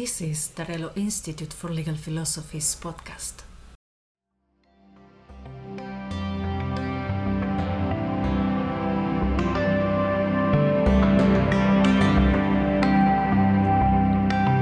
This is Tarelo Institute for Legal Philosophy's podcast.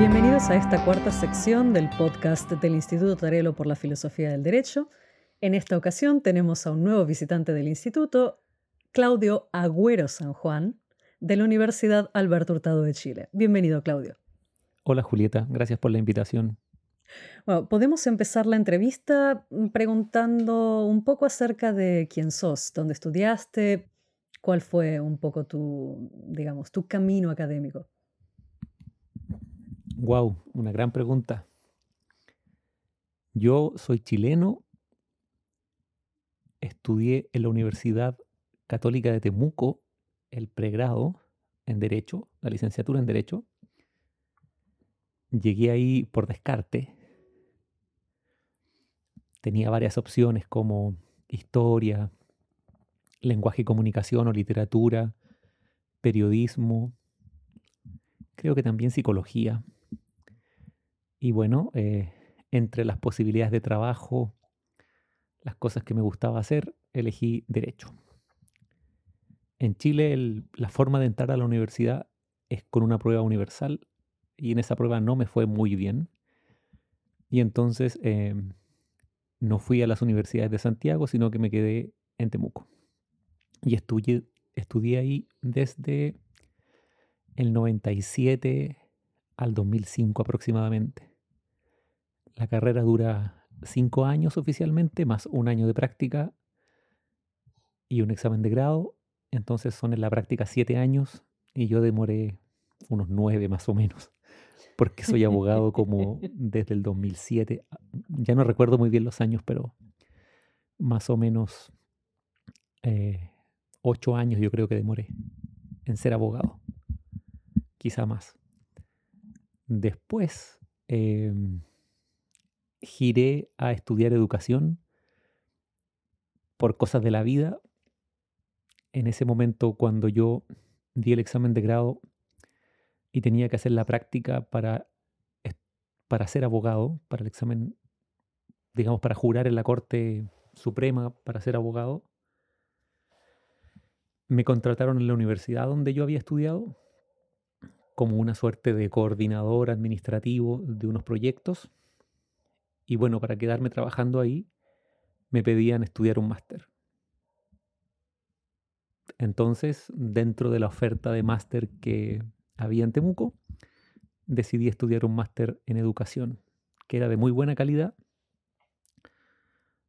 Bienvenidos a esta cuarta sección del podcast del Instituto Tarelo por la Filosofía del Derecho. En esta ocasión tenemos a un nuevo visitante del instituto, Claudio Agüero San Juan, de la Universidad Alberto Hurtado de Chile. Bienvenido, Claudio. Hola, Julieta. Gracias por la invitación. Bueno, podemos empezar la entrevista preguntando un poco acerca de quién sos, dónde estudiaste, cuál fue un poco tu, digamos, tu camino académico. Wow, una gran pregunta. Yo soy chileno, estudié en la Universidad Católica de Temuco el pregrado en Derecho, la licenciatura en Derecho. Llegué ahí por descarte. Tenía varias opciones como historia, lenguaje y comunicación o literatura, periodismo, creo que también psicología. Y bueno, eh, entre las posibilidades de trabajo, las cosas que me gustaba hacer, elegí derecho. En Chile la forma de entrar a la universidad es con una prueba universal y en esa prueba no me fue muy bien. Y entonces em, no fui a las universidades de Santiago, sino que me quedé en Temuco. Y estudié, estudié ahí desde el 97 al 2005 aproximadamente. La carrera dura cinco años oficialmente, más un año de práctica y un examen de grado. Entonces son en la práctica siete años y yo demoré unos nueve más o menos, porque soy abogado como desde el 2007. Ya no recuerdo muy bien los años, pero más o menos eh, ocho años yo creo que demoré en ser abogado, quizá más. Después... Em, giré a estudiar educación por cosas de la vida. En ese momento, cuando yo di el examen de grado y tenía que hacer la práctica para, para ser abogado, para el examen, digamos, para jurar en la Corte Suprema para ser abogado, me contrataron en la universidad donde yo había estudiado como una suerte de coordinador administrativo de unos proyectos y bueno, para quedarme trabajando ahí, me pedían estudiar un máster. Entonces, dentro de la oferta de máster que había en Temuco, decidí estudiar un máster en educación, que era de muy buena calidad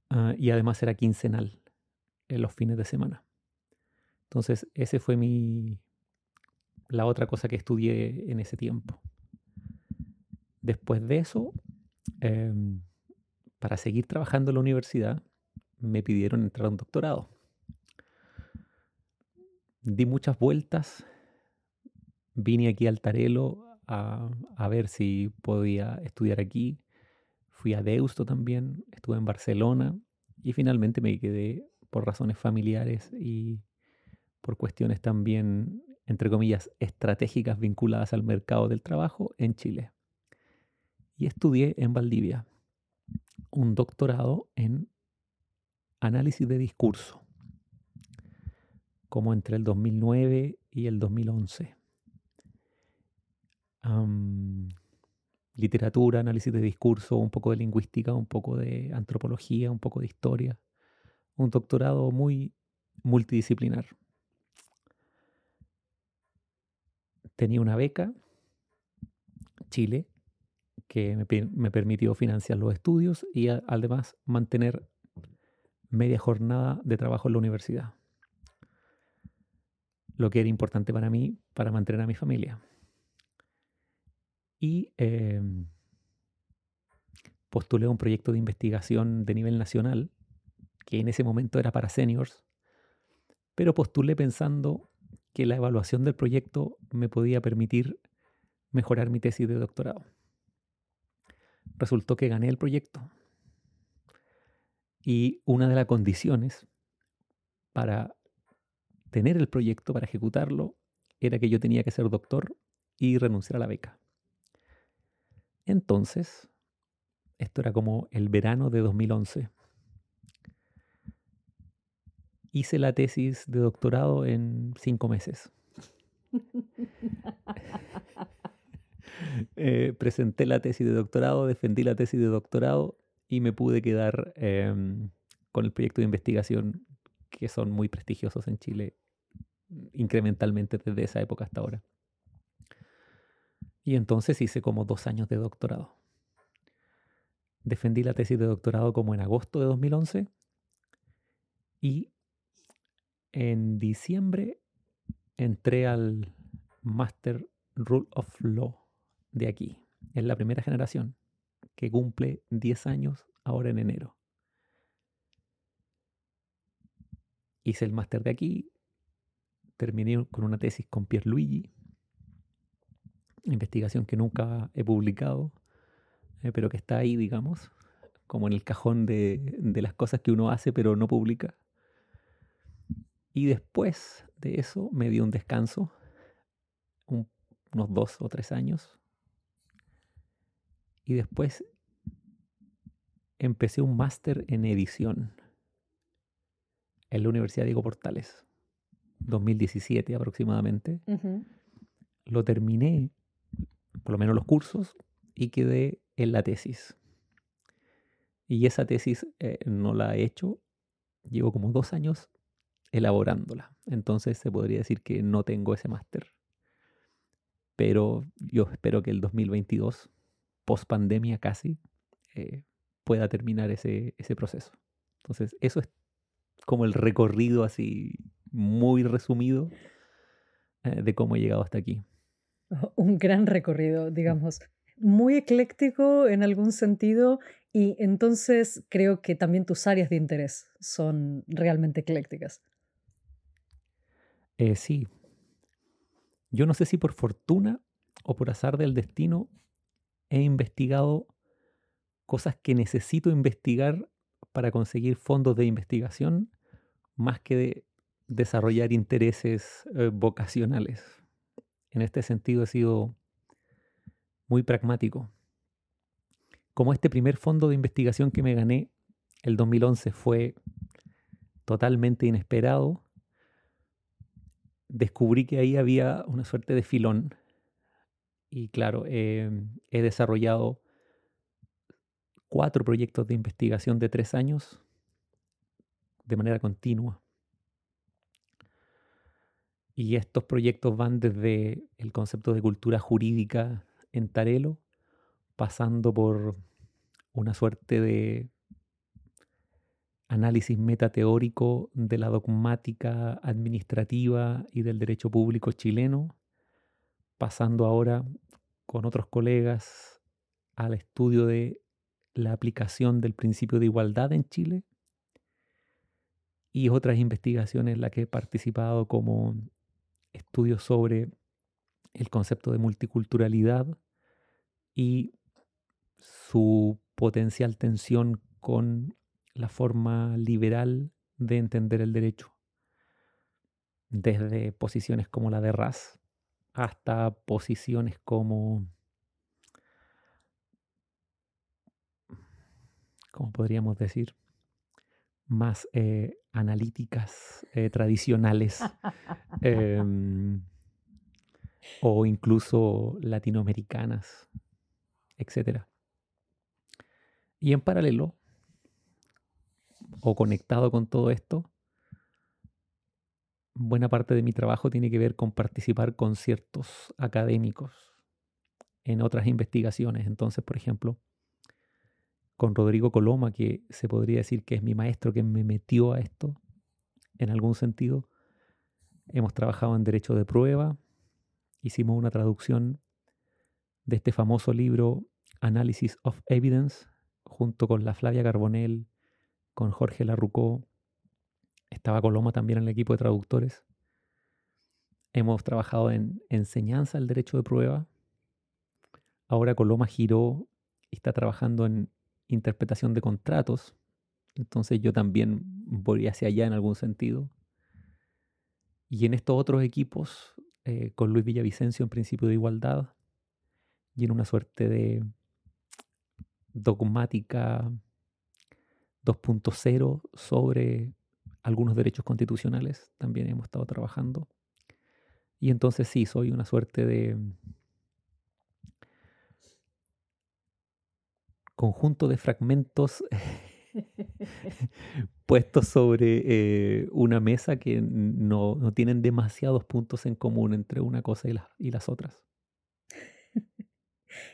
ah, y además era quincenal en los fines de semana. Entonces, ese fue mi la otra cosa que estudié en ese tiempo. Después de eso, em, para seguir trabajando en la universidad, me pidieron entrar a un doctorado. Di muchas vueltas, vine aquí al Tarelo a, a, ver si podía estudiar aquí. Fui a Deusto también, estuve en Barcelona y finalmente me quedé por razones familiares y por cuestiones también, entre comillas, estratégicas vinculadas al mercado del trabajo en Chile. Y estudié en Valdivia un doctorado en análisis de discurso, como entre el 2009 y el 2011. Literatura, análisis de discurso, un poco de lingüística, un poco de antropología, un poco de historia. Un doctorado muy multidisciplinar. Tenía una beca, Chile, que me, permitió financiar los estudios y además mantener media jornada de trabajo en la universidad. Lo que era importante para mí para mantener a mi familia. Y em, postulé un proyecto de investigación de nivel nacional, que en ese momento era para seniors, pero postulé pensando que la evaluación del proyecto me podía permitir mejorar mi tesis de doctorado resultó que gané el proyecto. Y una de las condiciones para tener el proyecto, para ejecutarlo, era que yo tenía que ser doctor y renunciar a la beca. Entonces, esto era como el verano de 2011. Hice la tesis de doctorado en cinco meses. Eh, presenté la tesis de doctorado, defendí la tesis de doctorado y me pude quedar em, con el proyecto de investigación que son muy prestigiosos en Chile incrementalmente desde esa época hasta ahora. Y entonces hice como dos años de doctorado. Defendí la tesis de doctorado como en agosto de 2011 y en diciembre entré al Master Rule of Law de aquí. Es la primera generación que cumple 10 años ahora en enero. Hice el máster de aquí, terminé con una tesis con Pierluigi, investigación que nunca he publicado, eh, pero que está ahí, digamos, como en el cajón de, las cosas que uno hace pero no publica. Y después de eso me di un descanso, unos dos o tres años. Y después empecé un máster en edición en la Universidad Diego Portales. 2017 aproximadamente. Lo terminé, por lo menos los cursos, y quedé en la tesis. Y esa tesis eh, no la he hecho, llevo como dos años elaborándola. Entonces se podría decir que no tengo ese máster. Pero yo espero que el 2022, post pandemia casi, eh, pueda terminar ese, ese proceso. Entonces, eso es como el recorrido así muy resumido eh, de cómo he llegado hasta aquí. Un gran recorrido, digamos, muy ecléctico en algún sentido y entonces creo que también tus áreas de interés son realmente eclécticas. Eh, sí. Yo no sé si por fortuna o por azar del destino he investigado cosas que necesito investigar para conseguir fondos de investigación más que de desarrollar intereses eh, vocacionales. En este sentido he sido muy pragmático. Como este primer fondo de investigación que me gané el 2011 fue totalmente inesperado, descubrí que ahí había una suerte de filón. Y claro, em, he desarrollado cuatro proyectos de investigación de tres años de manera continua. Y estos proyectos van desde el concepto de cultura jurídica en Tarelo, pasando por una suerte de análisis metateórico de la dogmática administrativa y del derecho público chileno, pasando ahora con otros colegas al estudio de la aplicación del principio de igualdad en Chile y otras investigaciones en las que he participado como estudios sobre el concepto de multiculturalidad y su potencial tensión con la forma liberal de entender el derecho, desde posiciones como la de Ras hasta posiciones como, ¿cómo podríamos decir? Más eh, analíticas eh, tradicionales em, o incluso latinoamericanas, etc. Y en paralelo, o conectado con todo esto, buena parte de mi trabajo tiene que ver con participar con ciertos académicos en otras investigaciones. Entonces, por ejemplo, con Rodrigo Coloma, que se podría decir que es mi maestro que me metió a esto, en algún sentido. Hemos trabajado en derecho de prueba, hicimos una traducción de este famoso libro Analysis of Evidence, junto con la Flavia Carbonell, con Jorge Larrucó, estaba Coloma también en el equipo de traductores. Hemos trabajado en enseñanza del derecho de prueba. Ahora Coloma giró y está trabajando en interpretación de contratos. Entonces yo también voy hacia allá en algún sentido. Y en estos otros equipos, eh, con Luis Villavicencio en principio de igualdad, y en una suerte de dogmática 2.0 sobre algunos derechos constitucionales. También hemos estado trabajando. Y entonces sí, soy una suerte de conjunto de fragmentos puestos sobre eh, una mesa que no, tienen demasiados puntos en común entre una cosa y, y las otras.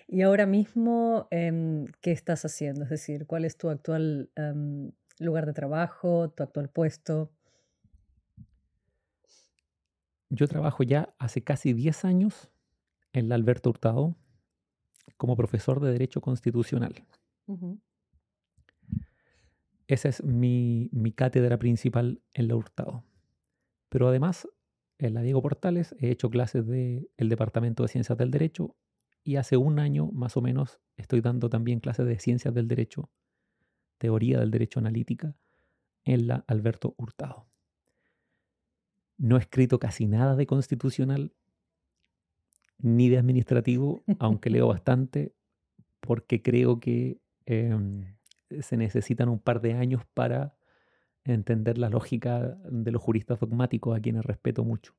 Y ahora mismo, em, ¿qué estás haciendo? Es decir, ¿cuál es tu actual em, lugar de trabajo, tu actual puesto? Yo trabajo ya hace casi 10 años en la Alberto Hurtado como profesor de Derecho Constitucional. Esa es mi, cátedra principal en la Hurtado. Pero además, en la Diego Portales he hecho clases del Departamento de Ciencias del Derecho y hace un año más o menos estoy dando también clases de Ciencias del Derecho, Teoría del Derecho Analítica, en la Alberto Hurtado. No he escrito casi nada de constitucional ni de administrativo, aunque leo bastante, porque creo que em, se necesitan un par de años para entender la lógica de los juristas dogmáticos a quienes respeto mucho.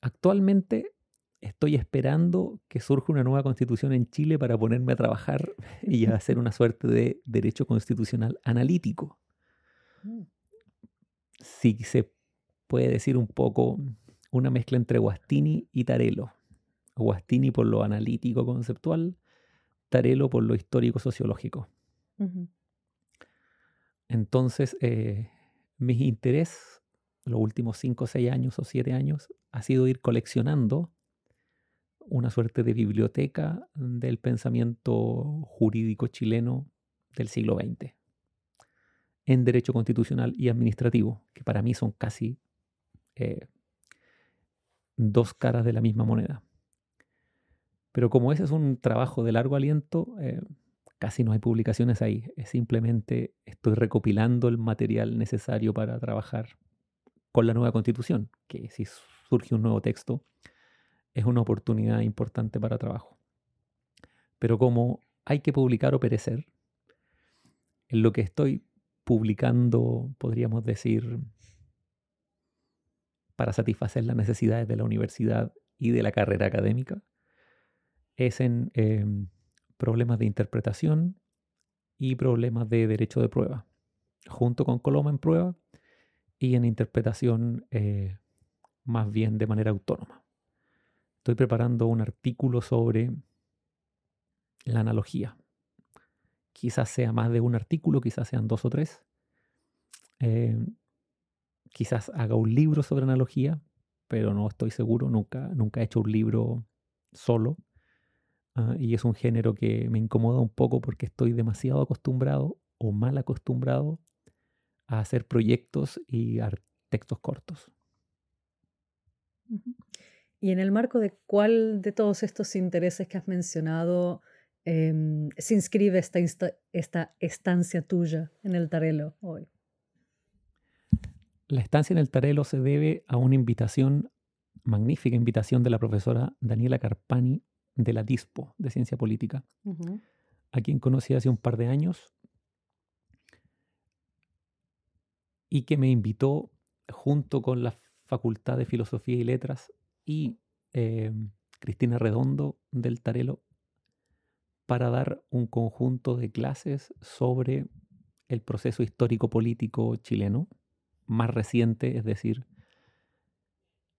Actualmente estoy esperando que surja una nueva constitución en Chile para ponerme a trabajar y a hacer una suerte de derecho constitucional analítico. Mm. Si se puede decir un poco una mezcla entre Guastini y Tarelo. Guastini por lo analítico conceptual Tarelo por lo histórico sociológico. Entonces, eh, mi interés los últimos 5, 6 años o 7 años ha sido ir coleccionando una suerte de biblioteca del pensamiento jurídico chileno del siglo XX en derecho constitucional y administrativo, que para mí son casi eh, dos caras de la misma moneda. Pero como ese es un trabajo de largo aliento, eh, casi no hay publicaciones ahí. Es simplemente estoy recopilando el material necesario para trabajar con la nueva constitución, que si surge un nuevo texto, es una oportunidad importante para trabajo. Pero como hay que publicar o perecer, en lo que estoy publicando, podríamos decir, para satisfacer las necesidades de la universidad y de la carrera académica, es en em, problemas de interpretación y problemas de derecho de prueba, junto con Coloma en prueba y en interpretación eh, más bien de manera autónoma. Estoy preparando un artículo sobre la analogía. Quizás sea más de un artículo, quizás sean dos o tres. Em, quizás haga un libro sobre analogía, pero no estoy seguro, nunca, nunca he hecho un libro solo. Ah, y es un género que me incomoda un poco porque estoy demasiado acostumbrado o mal acostumbrado a hacer proyectos y textos cortos. Y en el marco de cuál de todos estos intereses que has mencionado em, se inscribe esta, esta estancia tuya en el Tarelo hoy? La estancia en el Tarelo se debe a una invitación, magnífica invitación de la profesora Daniela Carpani de la DISPO, de Ciencia Política, a quien conocí hace un par de años y que me invitó junto con la Facultad de Filosofía y Letras y em, Cristina Redondo del Tarelo para dar un conjunto de clases sobre el proceso histórico-político chileno más reciente, es decir,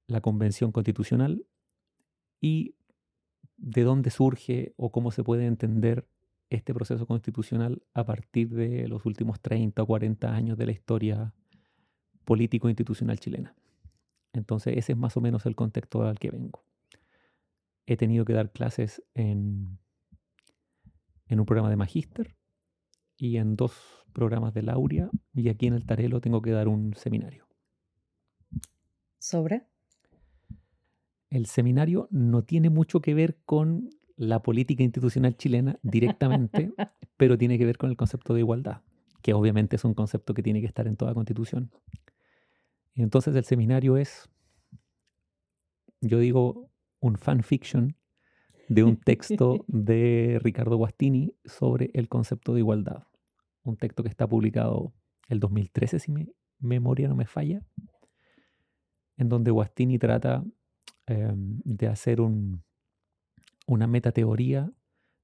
la Convención Constitucional y de dónde surge o cómo se puede entender este proceso constitucional a partir de los últimos 30 o 40 años de la historia político-institucional chilena. Entonces ese es más o menos el contexto al que vengo. He tenido que dar clases en, en un programa de magíster y en dos programas de Lauria y aquí en el Tarelo tengo que dar un seminario. ¿Sobre? el seminario no tiene mucho que ver con la política institucional chilena directamente, pero tiene que ver con el concepto de igualdad, que obviamente es un concepto que tiene que estar en toda constitución. entonces el seminario es, yo digo, un fanfiction de un texto de Ricardo Guastini sobre el concepto de igualdad. Un texto que está publicado el 2013, si mi memoria no me falla, en donde Guastini trata em, de hacer un, una metateoría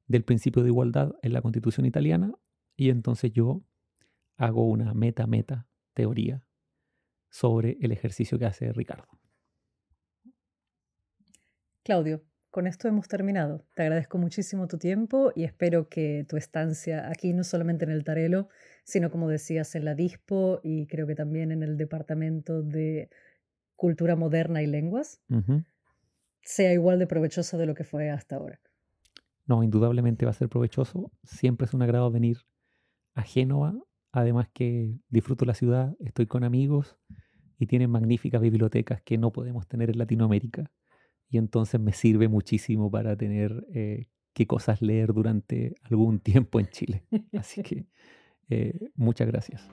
del principio de igualdad en la constitución italiana y entonces yo hago una meta-meta teoría sobre el ejercicio que hace Ricardo. Claudio, con esto hemos terminado. Te agradezco muchísimo tu tiempo y espero que tu estancia aquí, no solamente en el Tarelo, sino como decías, en la DISPO y creo que también en el Departamento de Cultura Moderna y Lenguas, sea igual de provechosa de lo que fue hasta ahora. No, indudablemente va a ser provechoso. Siempre es un agrado venir a Génova. Además que disfruto la ciudad, estoy con amigos y tienen magníficas bibliotecas que no podemos tener en Latinoamérica y entonces me sirve muchísimo para tener eh, qué cosas leer durante algún tiempo en Chile. Así que eh, muchas gracias.